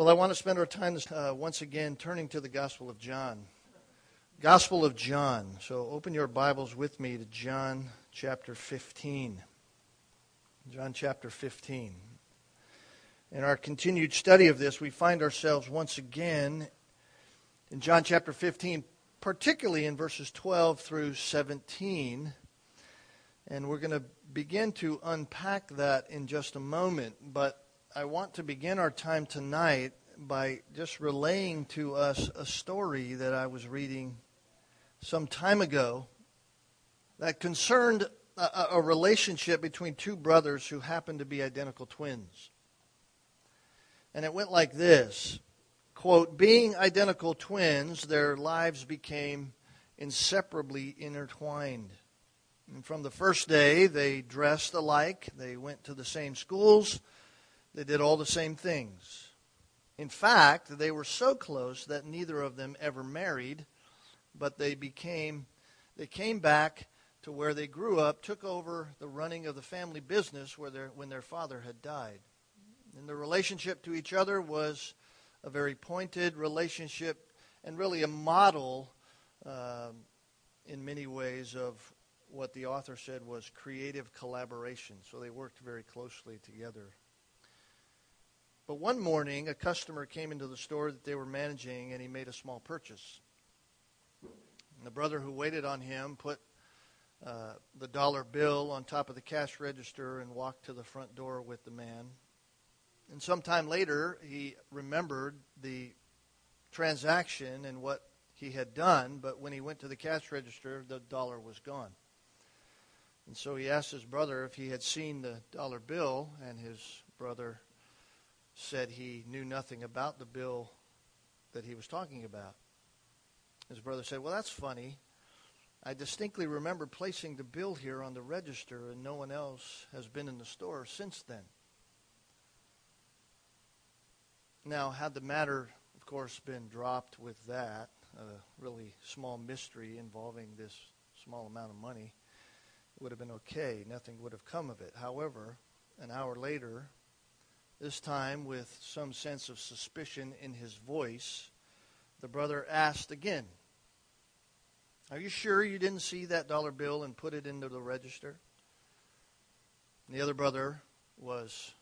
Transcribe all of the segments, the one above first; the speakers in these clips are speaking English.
Well, I want to spend our time uh, once again turning to the Gospel of John. Gospel of John. So open your Bibles with me to John chapter 15. John chapter 15. In our continued study of this, we find ourselves once again in John chapter 15, particularly in verses 12 through 17. And we're going to begin to unpack that in just a moment. But I want to begin our time tonight by just relaying to us a story that I was reading some time ago that concerned a, a, relationship between two brothers who happened to be identical twins. And it went like this quote, being identical twins, their lives became inseparably intertwined. And from the first day, they dressed alike, they went to the same schools, they did all the same things. In fact, they were so close that neither of them ever married, but they became they came back to where they grew up, took over the running of the family business where their, when their father had died. And the relationship to each other was a very pointed relationship and really a model um, in many ways of what the author said was creative collaboration. So they worked very closely together. But one morning, a customer came into the store that they were managing and he made a small purchase. And the brother who waited on him put uh, the dollar bill on top of the cash register and walked to the front door with the man. And sometime later, he remembered the transaction and what he had done, but when he went to the cash register, the dollar was gone. And so he asked his brother if he had seen the dollar bill, and his brother said he knew nothing about the bill that he was talking about. His brother said, Well, that's funny. I distinctly remember placing the bill here on the register, and no one else has been in the store since then. Now, had the matter, of course, been dropped with that, a really small mystery involving this small amount of money, it would have been okay. Nothing would have come of it. However, an hour later, this time with some sense of suspicion in his voice, the brother asked again, Are you sure you didn't see that dollar bill and put it into the register? And the other brother was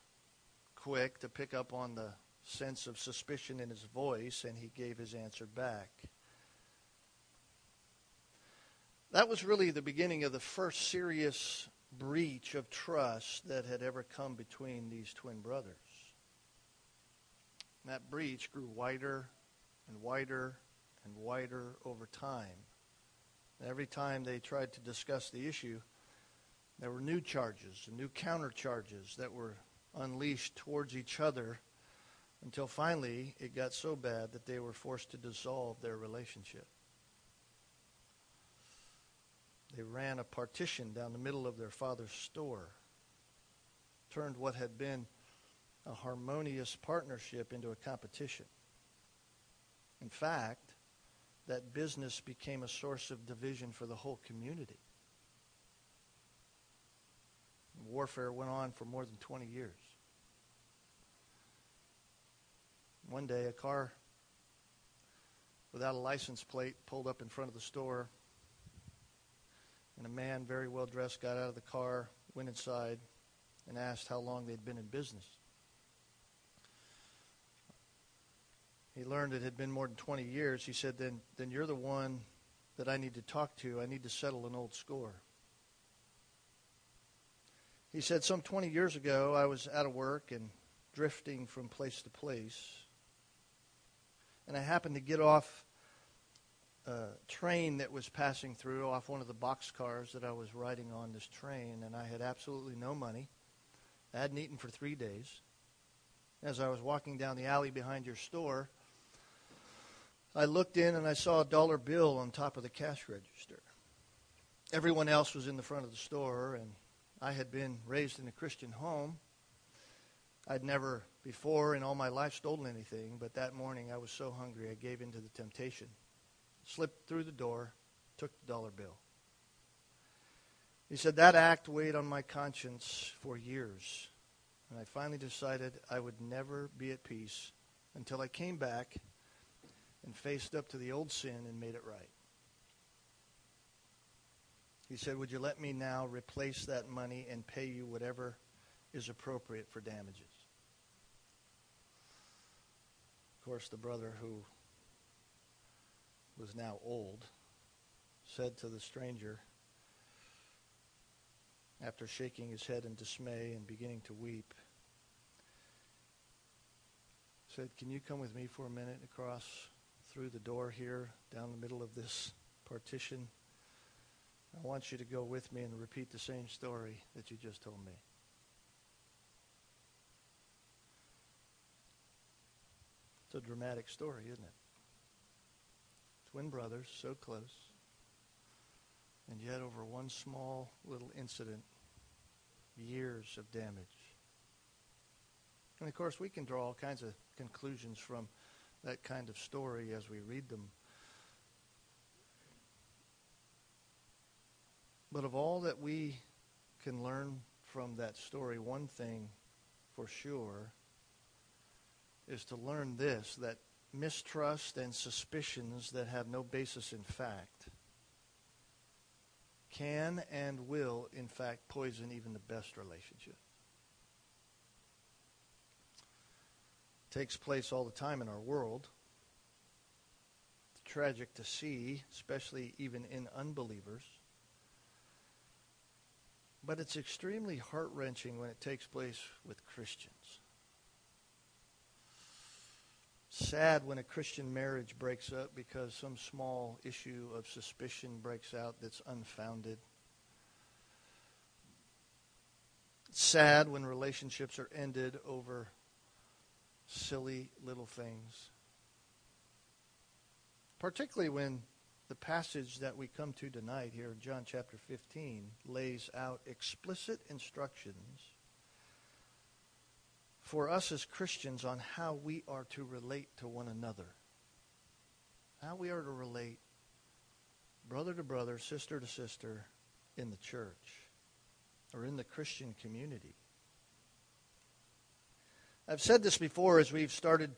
quick to pick up on the sense of suspicion in his voice, and he gave his answer back. That was really the beginning of the first serious breach of trust that had ever come between these twin brothers. And that breach grew wider and wider and wider over time. And every time they tried to discuss the issue, there were new charges and new counter charges that were unleashed towards each other until finally it got so bad that they were forced to dissolve their relationship. They ran a partition down the middle of their father's store, turned what had been a harmonious partnership into a competition. In fact, that business became a source of division for the whole community. Warfare went on for more than 20 years. One day, a car without a license plate pulled up in front of the store, and a man, very well dressed, got out of the car, went inside, and asked how long they'd been in business. He learned it had been more than 20 years, he said, then, then you're the one that I need to talk to. I need to settle an old score. He said, some 20 years ago, I was out of work and drifting from place to place. And I happened to get off a train that was passing through, off one of the box cars that I was riding on this train, and I had absolutely no money. I hadn't eaten for three days. As I was walking down the alley behind your store, I looked in and I saw a dollar bill on top of the cash register. Everyone else was in the front of the store, and I had been raised in a Christian home. I'd never before in all my life stolen anything, but that morning I was so hungry I gave in to the temptation. Slipped through the door, took the dollar bill. He said that act weighed on my conscience for years, and I finally decided I would never be at peace until I came back and faced up to the old sin and made it right. He said, Would you let me now replace that money and pay you whatever is appropriate for damages? Of course, the brother who was now old said to the stranger, after shaking his head in dismay and beginning to weep, said, Can you come with me for a minute across through the door here, down the middle of this partition? I want you to go with me and repeat the same story that you just told me. It's a dramatic story, isn't it? Twin brothers, so close. And yet, over one small little incident, years of damage. And of course, we can draw all kinds of conclusions from that kind of story as we read them. But of all that we can learn from that story, one thing for sure is to learn this that mistrust and suspicions that have no basis in fact can and will, in fact, poison even the best relationship. Takes place all the time in our world. It's tragic to see, especially even in unbelievers. But it's extremely heart wrenching when it takes place with Christians. Sad when a Christian marriage breaks up because some small issue of suspicion breaks out that's unfounded. Sad when relationships are ended over silly little things. Particularly when the passage that we come to tonight here in John chapter 15 lays out explicit instructions for us as Christians on how we are to relate to one another. How we are to relate brother to brother, sister to sister in the church or in the Christian community. I've said this before as we've started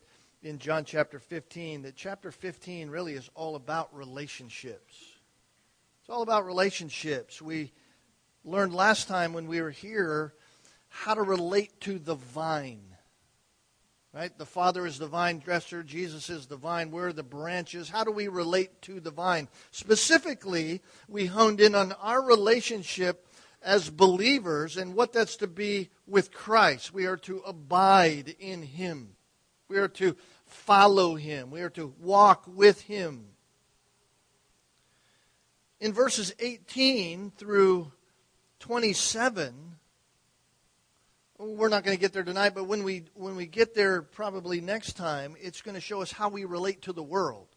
in John chapter 15 that chapter 15 really is all about relationships. It's all about relationships. We learned last time when we were here how to relate to the vine. Right? The Father is the vine dresser, Jesus is the vine, we're the branches. How do we relate to the vine? Specifically, we honed in on our relationship as believers and what that's to be with Christ. We are to abide in Him. We are to follow Him. We are to walk with Him. In verses 18 through 27, we're not going to get there tonight, but when we, when we get there probably next time, it's going to show us how we relate to the world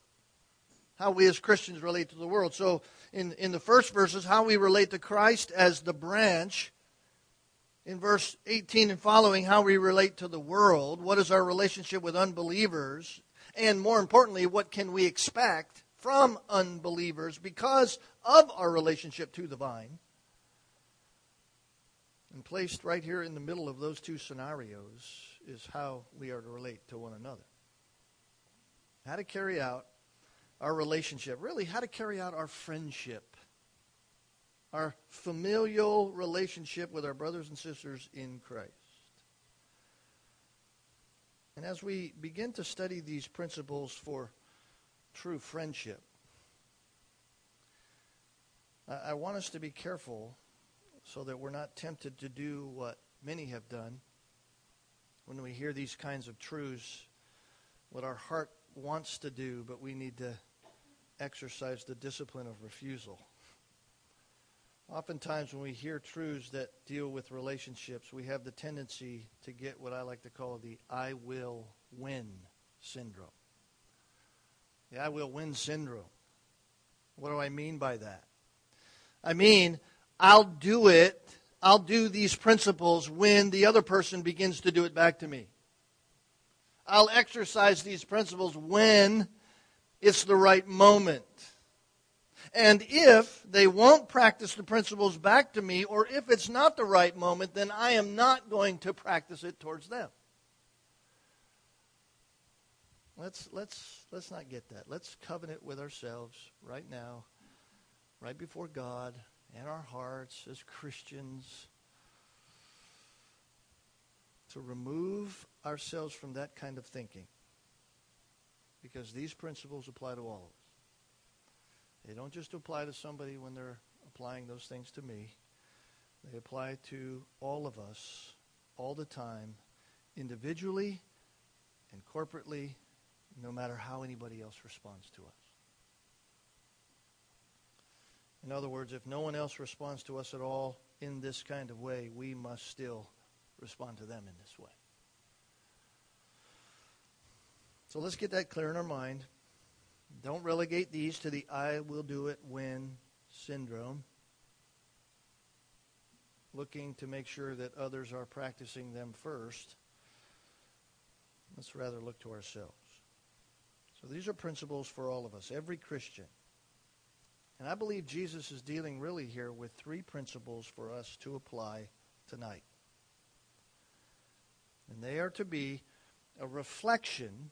how we as Christians relate to the world. So, in, in the first verses, how we relate to Christ as the branch. In verse 18 and following, how we relate to the world. What is our relationship with unbelievers? And more importantly, what can we expect from unbelievers because of our relationship to the vine? And placed right here in the middle of those two scenarios is how we are to relate to one another. How to carry out our relationship, really, how to carry out our friendship, our familial relationship with our brothers and sisters in Christ. And as we begin to study these principles for true friendship, I want us to be careful so that we're not tempted to do what many have done when we hear these kinds of truths, what our heart wants to do, but we need to exercise the discipline of refusal. Oftentimes, when we hear truths that deal with relationships, we have the tendency to get what I like to call the I will win syndrome. The I will win syndrome. What do I mean by that? I mean, I'll do it, I'll do these principles when the other person begins to do it back to me. I'll exercise these principles when it's the right moment. And if they won't practice the principles back to me, or if it's not the right moment, then I am not going to practice it towards them. Let's let's let's not get that. Let's covenant with ourselves right now, right before God and our hearts as Christians to remove ourselves from that kind of thinking. Because these principles apply to all of us. They don't just apply to somebody when they're applying those things to me. They apply to all of us all the time, individually and corporately, no matter how anybody else responds to us. In other words, if no one else responds to us at all in this kind of way, we must still respond to them in this way. So let's get that clear in our mind. Don't relegate these to the I will do it when syndrome, looking to make sure that others are practicing them first. Let's rather look to ourselves. So these are principles for all of us, every Christian. And I believe Jesus is dealing really here with three principles for us to apply tonight. And they are to be a reflection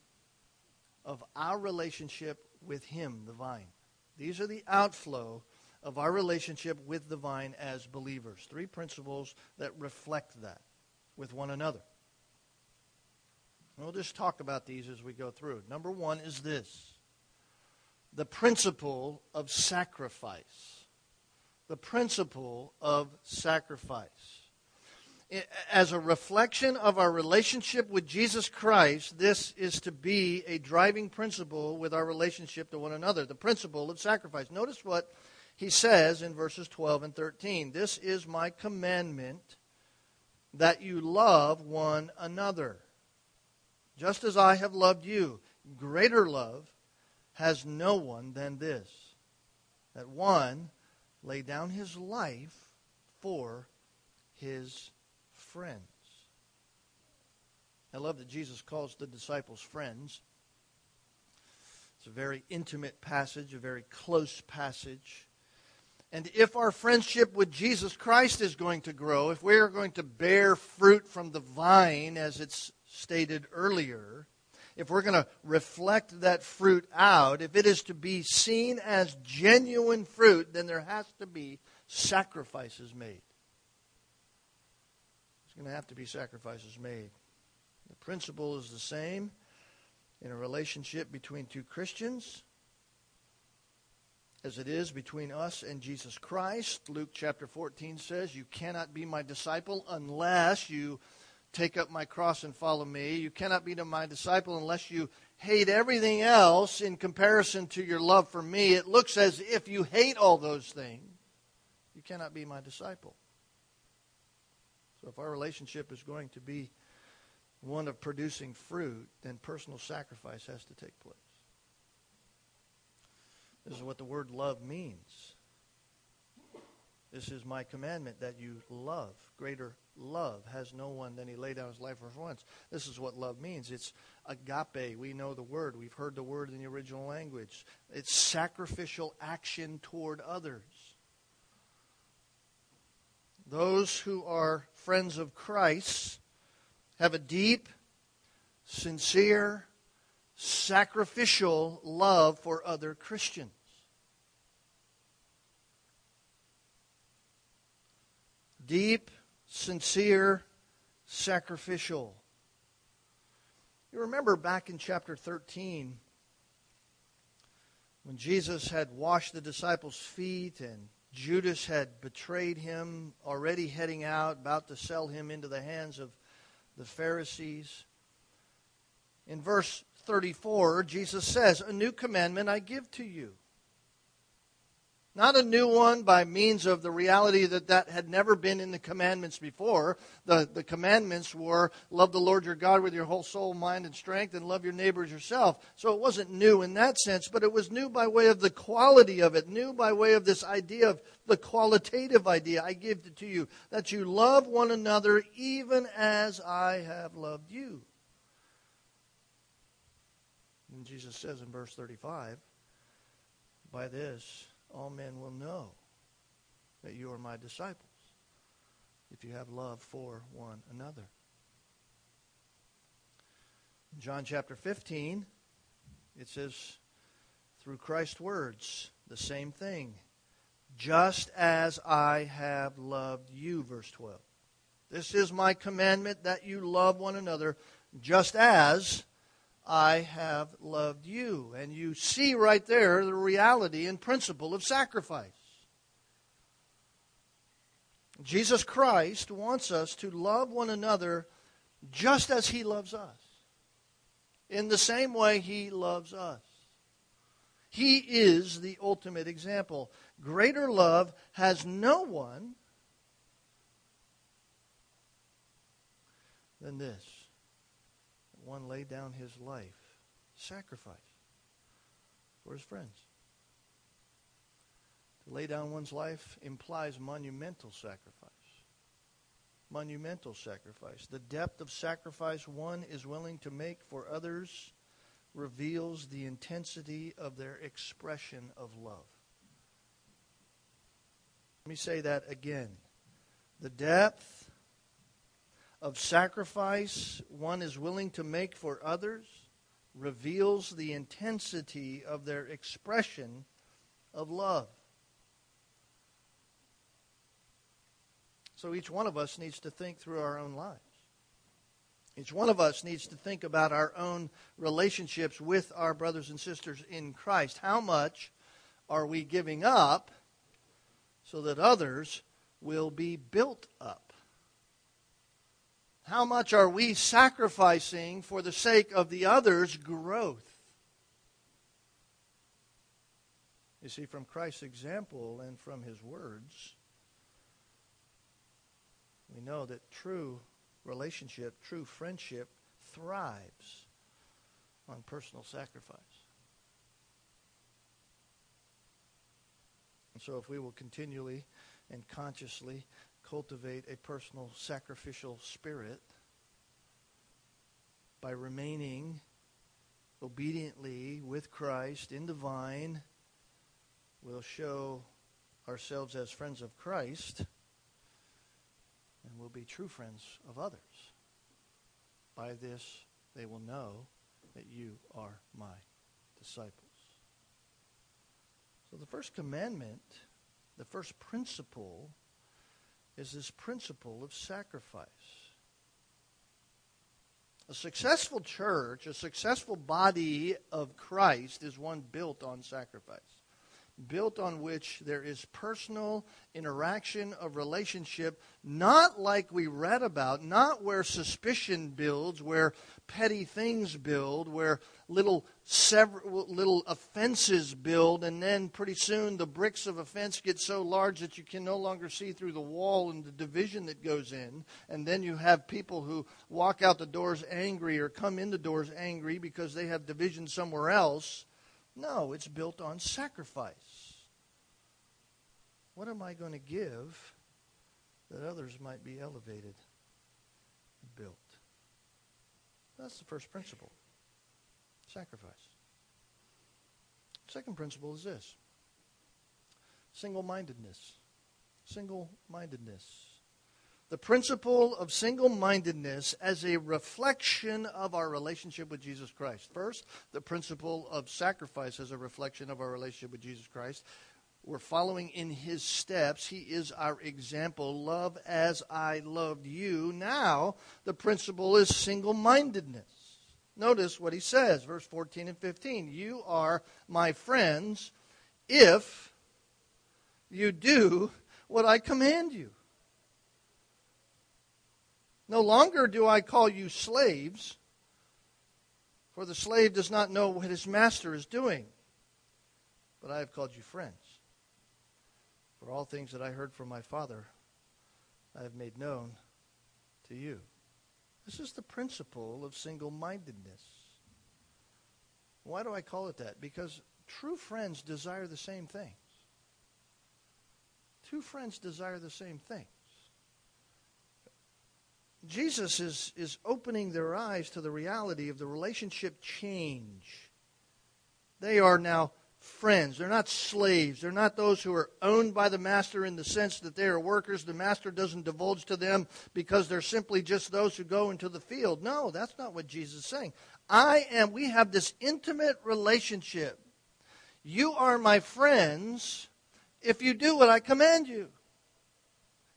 of our relationship with Him, the vine. These are the outflow of our relationship with the vine as believers. Three principles that reflect that with one another. And we'll just talk about these as we go through. Number one is this the principle of sacrifice. The principle of sacrifice as a reflection of our relationship with Jesus Christ, this is to be a driving principle with our relationship to one another, the principle of sacrifice. Notice what he says in verses 12 and 13. This is my commandment that you love one another. Just as I have loved you, greater love has no one than this that one lay down his life for his friends. I love that Jesus calls the disciples friends. It's a very intimate passage, a very close passage. And if our friendship with Jesus Christ is going to grow, if we are going to bear fruit from the vine, as it's stated earlier, if we're going to reflect that fruit out, if it is to be seen as genuine fruit, then there has to be sacrifices made. There's going to have to be sacrifices made. The principle is the same in a relationship between two Christians as it is between us and Jesus Christ. Luke chapter 14 says, You cannot be my disciple unless you take up my cross and follow me. You cannot be my disciple unless you hate everything else in comparison to your love for me. It looks as if you hate all those things. You cannot be my disciple. So if our relationship is going to be one of producing fruit, then personal sacrifice has to take place. This is what the word love means. This is my commandment that you love. Greater love has no one than he laid down his life for once. This is what love means. It's agape. We know the word. We've heard the word in the original language. It's sacrificial action toward others. Those who are friends of Christ have a deep, sincere, sacrificial love for other Christians. Deep, sincere, sacrificial. You remember back in chapter 13 when Jesus had washed the disciples' feet and Judas had betrayed him, already heading out, about to sell him into the hands of the Pharisees. In verse 34, Jesus says, A new commandment I give to you not a new one by means of the reality that that had never been in the commandments before. The, the commandments were love the Lord your God with your whole soul, mind, and strength, and love your neighbors yourself. So it wasn't new in that sense, but it was new by way of the quality of it, new by way of this idea of the qualitative idea I give it to you, that you love one another even as I have loved you. And Jesus says in verse 35, by this, all men will know that you are my disciples if you have love for one another. In John chapter 15, It says, through Christ's words, the same thing. Just as I have loved you, verse 12. This is my commandment that you love one another, just as I have loved you. And you see right there the reality and principle of sacrifice. Jesus Christ wants us to love one another just as he loves us. In the same way he loves us. He is the ultimate example. Greater love has no one than this. One laid down his life, sacrifice for his friends. To lay down one's life implies monumental sacrifice. Monumental sacrifice. The depth of sacrifice one is willing to make for others reveals the intensity of their expression of love. Let me say that again. The depth of sacrifice one is willing to make for others reveals the intensity of their expression of love. So each one of us needs to think through our own lives. Each one of us needs to think about our own relationships with our brothers and sisters in Christ. How much are we giving up so that others will be built up? How much are we sacrificing for the sake of the others' growth? You see, from Christ's example and from his words, we know that true relationship, true friendship, thrives on personal sacrifice. And so, if we will continually and consciously cultivate a personal sacrificial spirit by remaining obediently with Christ in the vine, we'll show ourselves as friends of Christ and we'll be true friends of others. By this they will know that you are my disciples. So the first commandment, the first principle, is this principle of sacrifice. A successful church, a successful body of Christ, is one built on sacrifice built on which there is personal interaction of relationship, not like we read about, not where suspicion builds, where petty things build, where little several, little offenses build, and then pretty soon the bricks of offense get so large that you can no longer see through the wall and the division that goes in, and then you have people who walk out the doors angry or come in the doors angry because they have division somewhere else no, it's built on sacrifice. What am I going to give that others might be elevated and built? That's the first principle sacrifice. Second principle is this single mindedness. Single mindedness the principle of single mindedness as a reflection of our relationship with Jesus Christ. First, the principle of sacrifice as a reflection of our relationship with Jesus Christ. We're following in his steps. He is our example. Love as I loved you. Now, the principle is single mindedness. Notice what he says, verse 14 and 15. You are my friends if you do what I command you. No longer do I call you slaves, for the slave does not know what his master is doing. But I have called you friends. For all things that I heard from my Father, I have made known to you. This is the principle of single mindedness. Why do I call it that? Because true friends desire the same things. Two friends desire the same thing. Jesus is, is opening their eyes to the reality of the relationship change. They are now friends. They're not slaves. They're not those who are owned by the master in the sense that they are workers. The master doesn't divulge to them because they're simply just those who go into the field. No, that's not what Jesus is saying. I am, we have this intimate relationship. You are my friends if you do what I command you.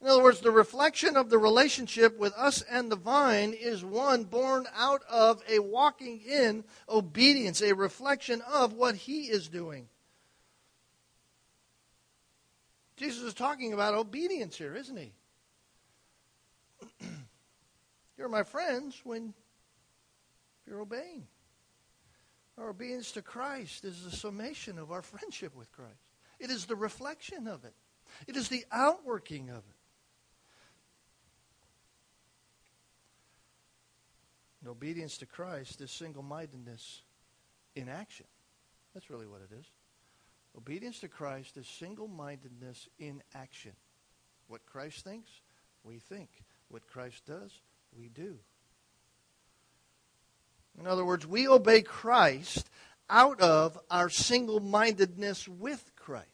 In other words, the reflection of the relationship with us and the vine is one born out of a walking in obedience, a reflection of what he is doing. Jesus is talking about obedience here, isn't he? you're my friends when you're obeying. Our obedience to Christ is the summation of our friendship with Christ. It is the reflection of it. It is the outworking of it. And obedience to Christ is single mindedness in action. That's really what it is. Obedience to Christ is single mindedness in action. What Christ thinks, we think. What Christ does, we do. In other words, we obey Christ out of our single mindedness with Christ.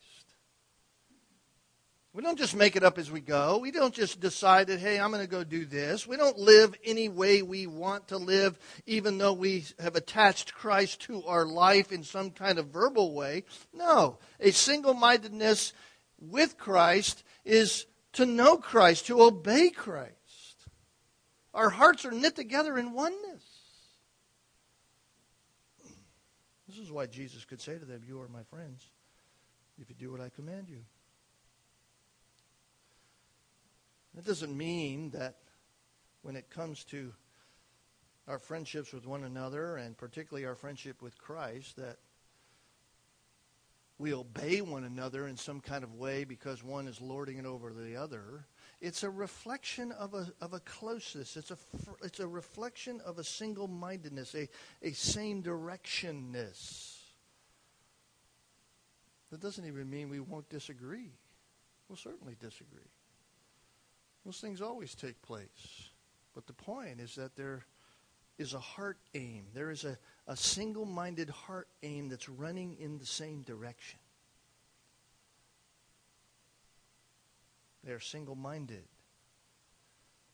We don't just make it up as we go. We don't just decide that, hey, I'm going to go do this. We don't live any way we want to live, even though we have attached Christ to our life in some kind of verbal way. No. A single mindedness with Christ is to know Christ, to obey Christ. Our hearts are knit together in oneness. This is why Jesus could say to them, You are my friends if you do what I command you. That doesn't mean that when it comes to our friendships with one another, and particularly our friendship with Christ, that we obey one another in some kind of way because one is lording it over the other. It's a reflection of a, of a closeness. It's a, it's a reflection of a single mindedness, a, a same directionness. That doesn't even mean we won't disagree. We'll certainly disagree. Those things always take place. But the point is that there is a heart aim. There is a, a single minded heart aim that's running in the same direction. They are single minded.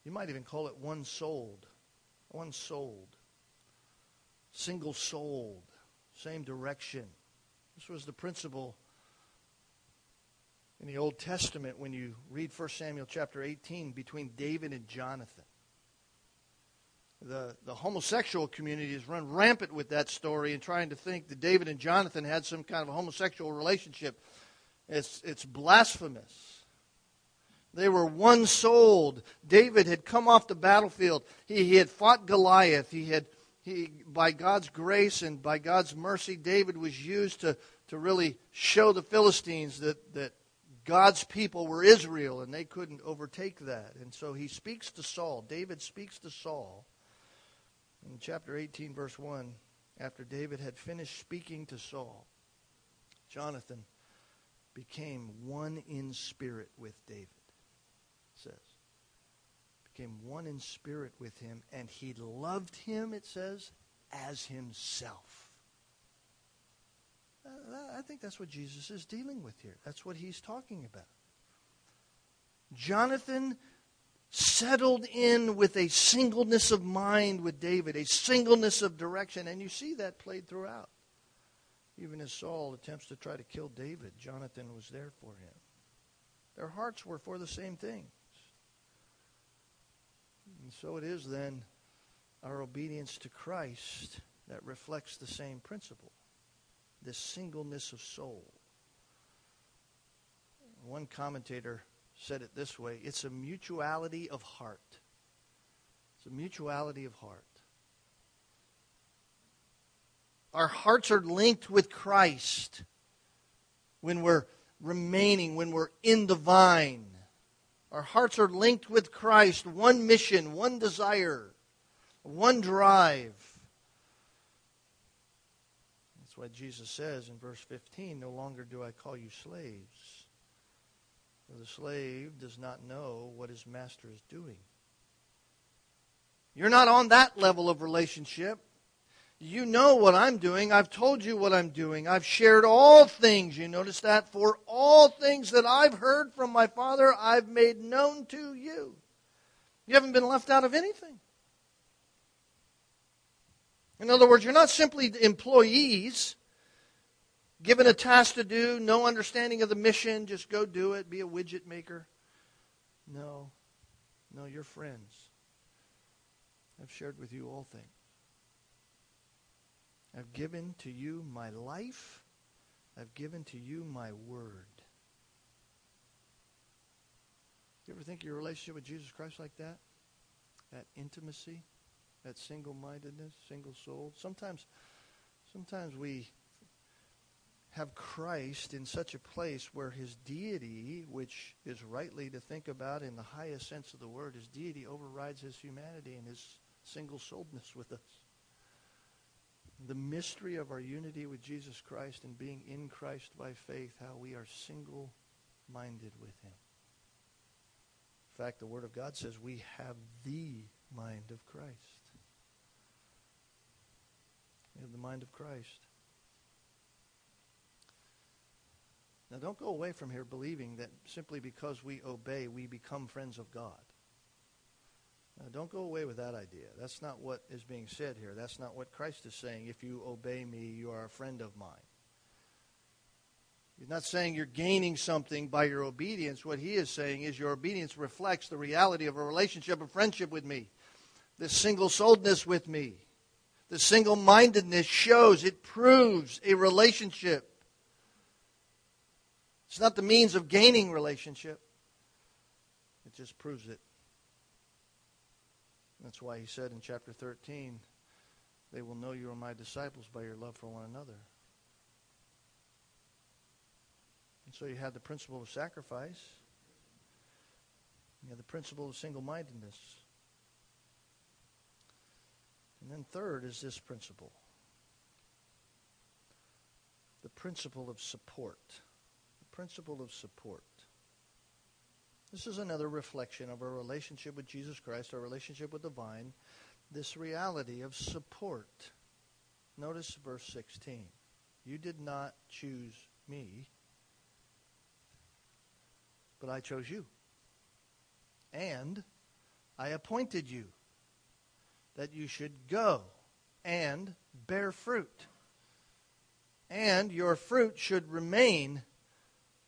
You might even call it one souled. One souled. Single souled. Same direction. This was the principle in the Old Testament when you read 1 Samuel chapter 18 between David and Jonathan. The, the homosexual community has run rampant with that story and trying to think that David and Jonathan had some kind of a homosexual relationship. It's, it's blasphemous. They were one souled. David had come off the battlefield. He, he had fought Goliath. He had, he, by God's grace and by God's mercy, David was used to, to really show the Philistines that, that God's people were Israel, and they couldn't overtake that. And so he speaks to Saul. David speaks to Saul in chapter 18, verse 1. After David had finished speaking to Saul, Jonathan became one in spirit with David, says. Became one in spirit with him, and he loved him, it says, as himself. I think that's what Jesus is dealing with here. That's what he's talking about. Jonathan settled in with a singleness of mind with David, a singleness of direction, and you see that played throughout. Even as Saul attempts to try to kill David, Jonathan was there for him. Their hearts were for the same things. And so it is then our obedience to Christ that reflects the same principle this singleness of soul. One commentator said it this way it's a mutuality of heart. It's a mutuality of heart. Our hearts are linked with Christ when we're remaining, when we're in the vine. Our hearts are linked with Christ, one mission, one desire, one drive. Why Jesus says in verse 15, No longer do I call you slaves. For the slave does not know what his master is doing. You're not on that level of relationship. You know what I'm doing. I've told you what I'm doing. I've shared all things. You notice that? For all things that I've heard from my Father, I've made known to you. You haven't been left out of anything. In other words, you're not simply employees given a task to do, no understanding of the mission, just go do it, be a widget maker. No. No, you're friends. I've shared with you all things. I've given to you my life. I've given to you my word. You ever think of your relationship with Jesus Christ like that? That intimacy, that single-mindedness, single soul. Sometimes, sometimes we have Christ in such a place where his deity, which is rightly to think about in the highest sense of the word, his deity overrides his humanity and his single-souledness with us. The mystery of our unity with Jesus Christ and being in Christ by faith, how we are single-minded with him. In fact, the Word of God says we have the mind of Christ. We have the mind of Christ. Now, don't go away from here believing that simply because we obey, we become friends of God. Now, don't go away with that idea. That's not what is being said here. That's not what Christ is saying. If you obey me, you are a friend of mine. He's not saying you're gaining something by your obedience. What he is saying is your obedience reflects the reality of a relationship of friendship with me. this single souledness with me. The single mindedness shows, it proves a relationship. It's not the means of gaining relationship, it just proves it. That's why he said in chapter 13, they will know you are my disciples by your love for one another. And so you have the principle of sacrifice. You have the principle of single mindedness. And third, is this principle the principle of support. The principle of support. This is another reflection of our relationship with Jesus Christ, our relationship with the vine, this reality of support. Notice verse 16. You did not choose me, but I chose you. And I appointed you that you should go and bear fruit. And your fruit should remain,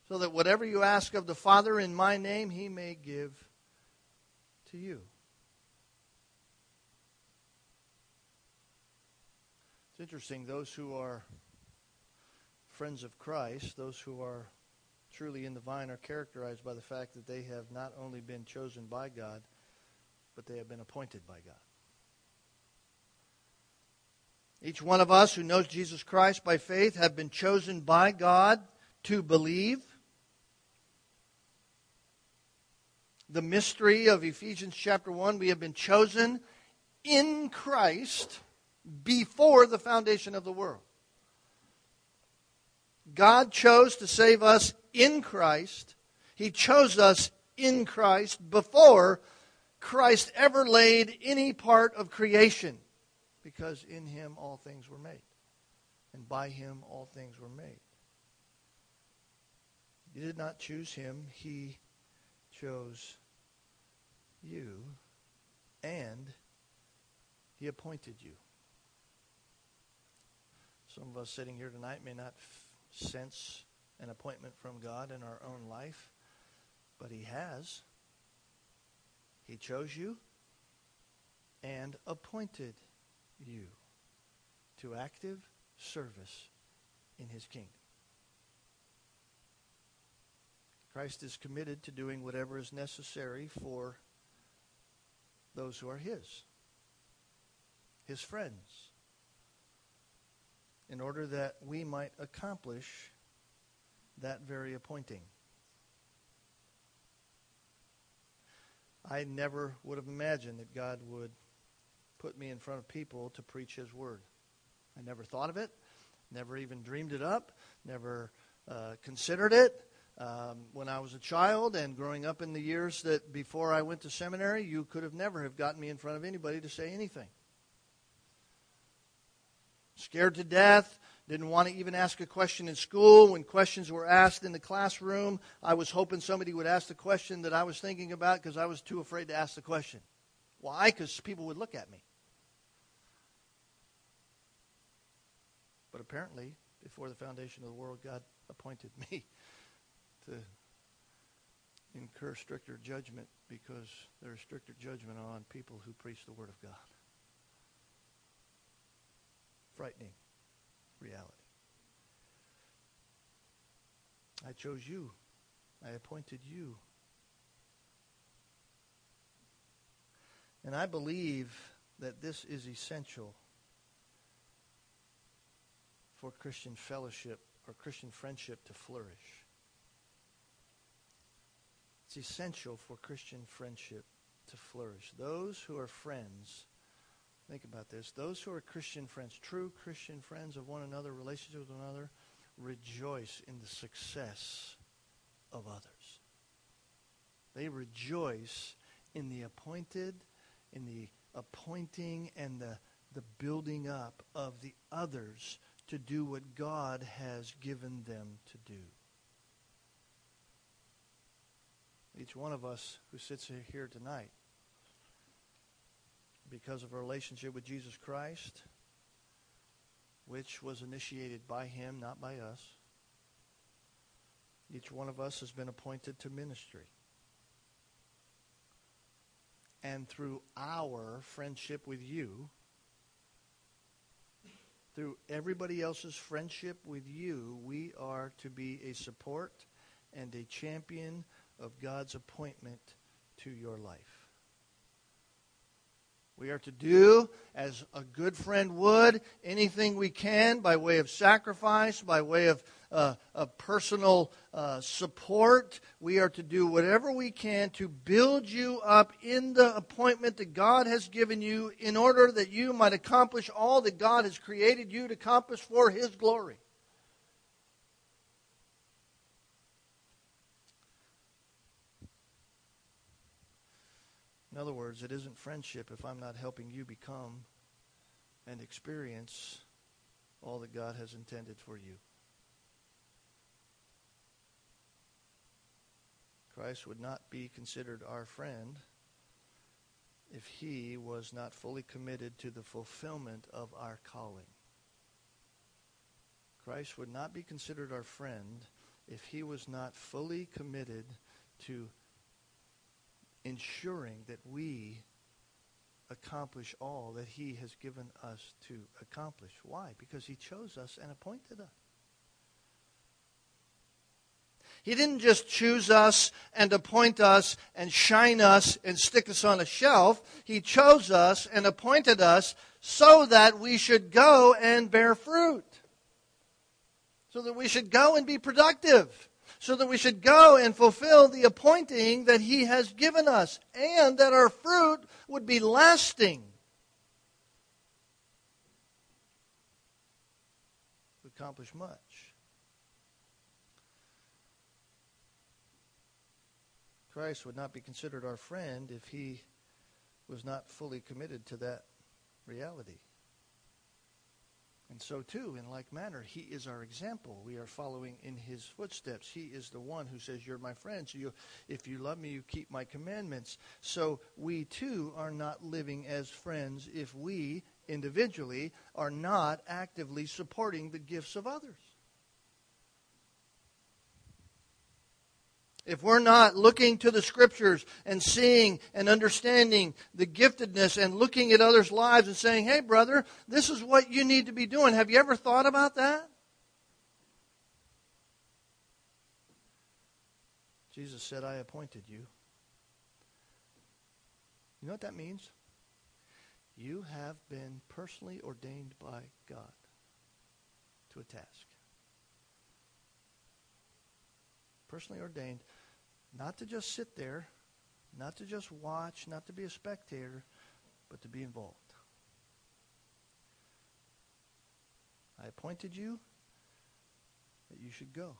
so that whatever you ask of the Father in my name, he may give to you. It's interesting, those who are friends of Christ, those who are truly in the vine are characterized by the fact that they have not only been chosen by God, but they have been appointed by God. Each one of us who knows Jesus Christ by faith have been chosen by God to believe. The mystery of Ephesians chapter 1, we have been chosen in Christ before the foundation of the world. God chose to save us in Christ. He chose us in Christ before Christ ever laid any part of creation, because in him all things were made, and by him all things were made. You did not choose him, he chose you, and he appointed you. Some of us sitting here tonight may not sense an appointment from God in our own life, but He has. He chose you and appointed you to active service in His kingdom. Christ is committed to doing whatever is necessary for those who are His, His friends, in order that we might accomplish that very appointing. I never would have imagined that God would put me in front of people to preach His Word. I never thought of it, never even dreamed it up, never uh, considered it. Um, when I was a child and growing up in the years that before I went to seminary, you could have never have gotten me in front of anybody to say anything. Scared to death, didn't want to even ask a question in school. When questions were asked in the classroom, I was hoping somebody would ask the question that I was thinking about because I was too afraid to ask the question. Why? Because people would look at me. But apparently, before the foundation of the world, God appointed me to incur stricter judgment because there is stricter judgment on people who preach the Word of God. Frightening reality. I chose you. I appointed you. And I believe that this is essential for Christian fellowship or Christian friendship to flourish. It's essential for Christian friendship to flourish. Those who are friends, think about this, those who are Christian friends, true Christian friends of one another, relationship with one another, rejoice in the success of others. They rejoice in the appointed, in the appointing and the, the building up of the others to do what God has given them to do. Each one of us who sits here tonight, because of our relationship with Jesus Christ, which was initiated by him, not by us, each one of us has been appointed to ministry. And through our friendship with you, through everybody else's friendship with you, we are to be a support and a champion of God's appointment to your life. We are to do as a good friend would anything we can by way of sacrifice, by way of, uh, personal uh, support. We are to do whatever we can to build you up in the appointment that God has given you in order that you might accomplish all that God has created you to accomplish for His glory. In other words, it isn't friendship if I'm not helping you become and experience all that God has intended for you. Christ would not be considered our friend if he was not fully committed to the fulfillment of our calling. Christ would not be considered our friend if he was not fully committed to ensuring that we accomplish all that he has given us to accomplish. Why? Because he chose us and appointed us. He didn't just choose us and appoint us and shine us and stick us on a shelf. He chose us and appointed us so that we should go and bear fruit. So that we should go and be productive so that we should go and fulfill the appointing that He has given us, and that our fruit would be lasting. To accomplish much. Christ would not be considered our friend if He was not fully committed to that reality. And so, too, in like manner, he is our example. We are following in his footsteps. He is the one who says, You're my friend. So you, if you love me, you keep my commandments. So we, too, are not living as friends if we individually are not actively supporting the gifts of others. If we're not looking to the scriptures and seeing and understanding the giftedness and looking at others' lives and saying, hey, brother, this is what you need to be doing. Have you ever thought about that? Jesus said, I appointed you. You know what that means? You have been personally ordained by God to a task. Personally ordained not to just sit there, not to just watch, not to be a spectator, but to be involved. I appointed you that you should go.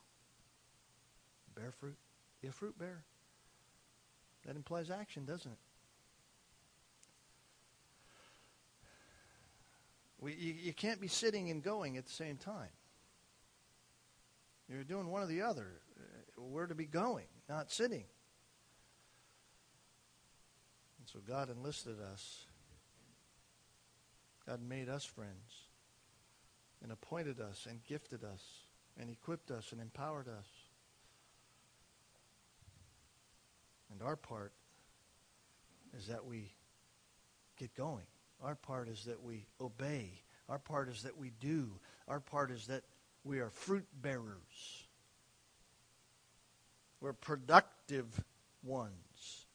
Bear fruit. Be a fruit bearer. That implies action, doesn't it? We, you, you can't be sitting and going at the same time. You're doing one or the other. Where to be going not sitting. And so God enlisted us. God made us friends and appointed us and gifted us and equipped us and empowered us. And our part is that we get going. Our part is that we obey. Our part is that we do. Our part is that we are fruit bearers. We're productive ones.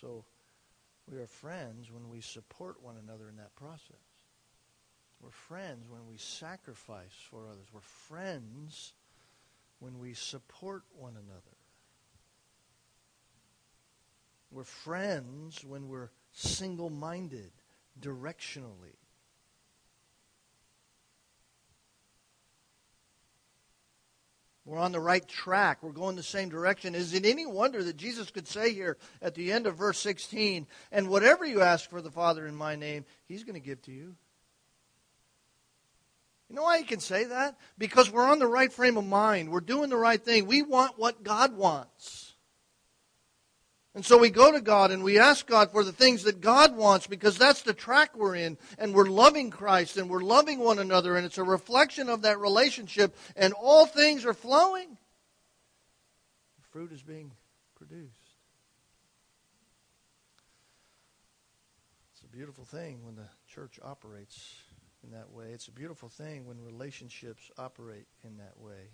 So we are friends when we support one another in that process. We're friends when we sacrifice for others. We're friends when we support one another. We're friends when we're single minded, directionally. We're on the right track. We're going the same direction. Is it any wonder that Jesus could say here at the end of verse 16, and whatever you ask for the Father in my name, he's going to give to you? You know why he can say that? Because we're on the right frame of mind. We're doing the right thing. We want what God wants. And so we go to God and we ask God for the things that God wants because that's the track we're in. And we're loving Christ and we're loving one another. And it's a reflection of that relationship. And all things are flowing. Fruit is being produced. It's a beautiful thing when the church operates in that way. It's a beautiful thing when relationships operate in that way.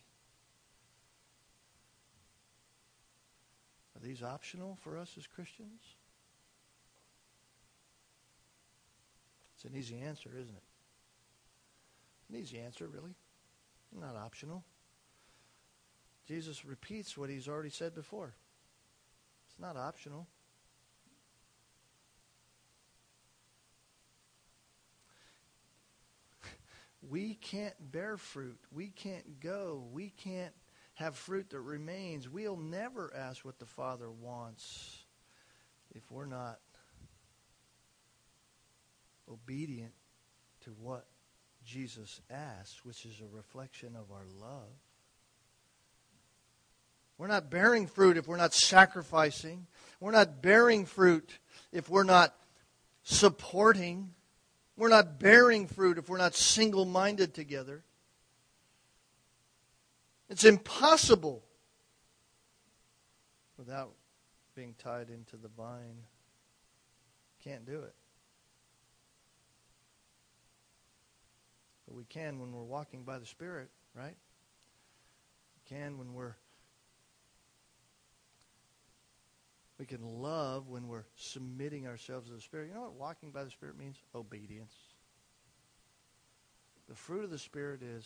Are these optional for us as Christians? It's an easy answer, isn't it? An easy answer, really. Not optional. Jesus repeats what he's already said before. It's not optional. we can't bear fruit. We can't go. We can't have fruit that remains. We'll never ask what the Father wants if we're not obedient to what Jesus asks, which is a reflection of our love. We're not bearing fruit if we're not sacrificing. We're not bearing fruit if we're not supporting. We're not bearing fruit if we're not single minded together. It's impossible without being tied into the vine. Can't do it. But we can when we're walking by the Spirit, right? We can when we're we can love when we're submitting ourselves to the Spirit. You know what walking by the Spirit means? Obedience. The fruit of the Spirit is?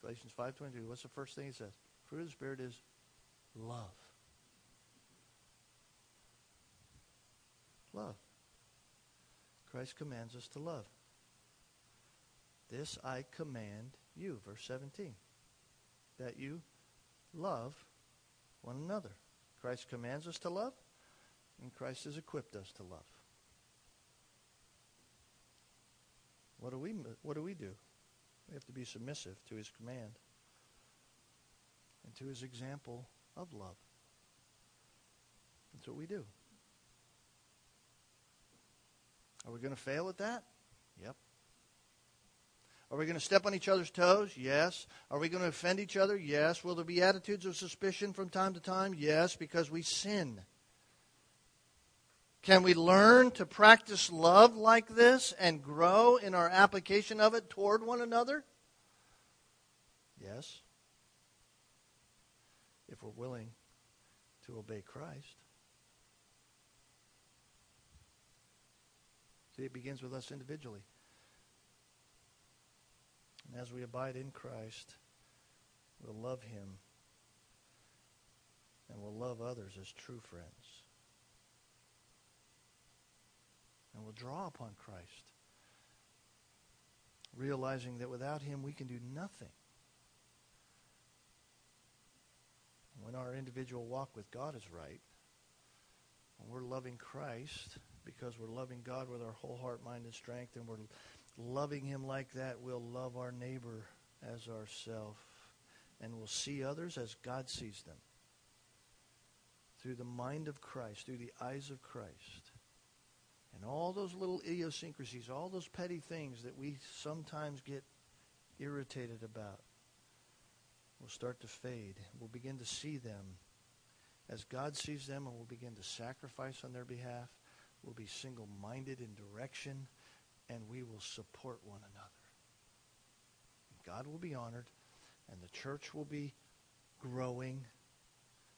Galatians 5.22, what's the first thing he says? Fruit of the Spirit is love. Love. Christ commands us to love. This I command you, verse 17, that you love one another. Christ commands us to love, and Christ has equipped us to love. What do we, what do, we do? We have to be submissive to his command and to his example of love. That's what we do. Are we going to fail at that? Yep. Are we going to step on each other's toes? Yes. Are we going to offend each other? Yes. Will there be attitudes of suspicion from time to time? Yes, because we sin. Can we learn to practice love like this and grow in our application of it toward one another? Yes. If we're willing to obey Christ. See, it begins with us individually. And as we abide in Christ, we'll love him and we'll love others as true friends. And will draw upon Christ, realizing that without Him we can do nothing. When our individual walk with God is right, when we're loving Christ because we're loving God with our whole heart, mind, and strength, and we're loving Him like that, we'll love our neighbor as ourself, and we'll see others as God sees them through the mind of Christ, through the eyes of Christ. And all those little idiosyncrasies, all those petty things that we sometimes get irritated about, will start to fade. We'll begin to see them as God sees them, and we'll begin to sacrifice on their behalf. We'll be single minded in direction, and we will support one another. God will be honored, and the church will be growing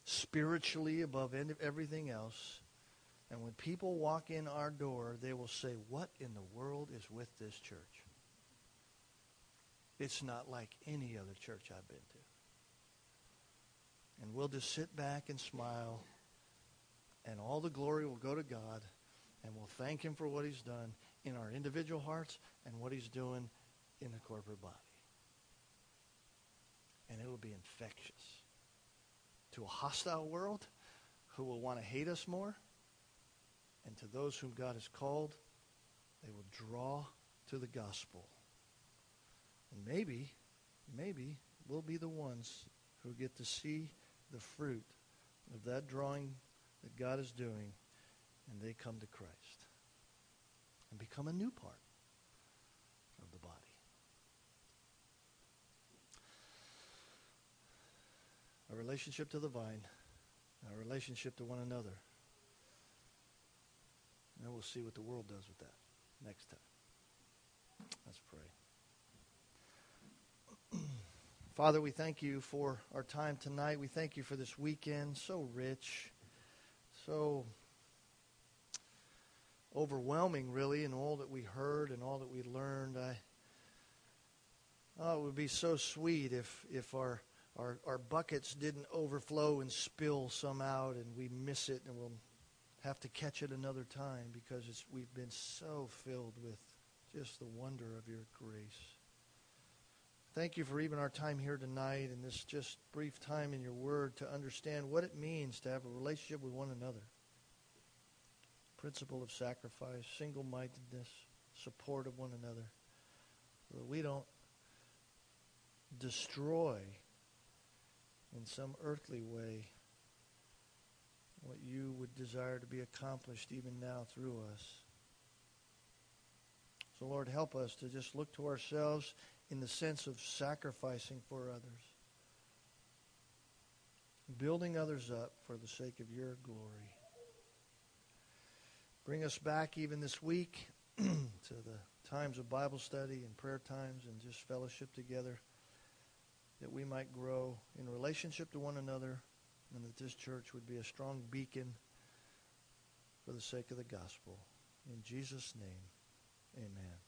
spiritually above everything else. And when people walk in our door, they will say, What in the world is with this church? It's not like any other church I've been to. And we'll just sit back and smile, and all the glory will go to God, and we'll thank Him for what He's done in our individual hearts and what He's doing in the corporate body. And it will be infectious to a hostile world who will want to hate us more, and to those whom God has called, they will draw to the gospel. And maybe, maybe we'll be the ones who get to see the fruit of that drawing that God is doing, and they come to Christ and become a new part of the body. Our relationship to the vine, our relationship to one another. And we'll see what the world does with that next time. Let's pray. Father, we thank you for our time tonight. We thank you for this weekend, so rich, so overwhelming, really, in all that we heard and all that we learned. I, oh, it would be so sweet if, if our, our, our buckets didn't overflow and spill some out and we miss it and we'll have to catch it another time because we've been so filled with just the wonder of your grace. Thank you for even our time here tonight and this just brief time in your word to understand what it means to have a relationship with one another. Principle of sacrifice, single mindedness, support of one another. So that we don't destroy in some earthly way what you would desire to be accomplished even now through us. So, Lord, help us to just look to ourselves in the sense of sacrificing for others, building others up for the sake of your glory. Bring us back even this week to the times of Bible study and prayer times and just fellowship together that we might grow in relationship to one another and that this church would be a strong beacon for the sake of the gospel. In Jesus' name, amen.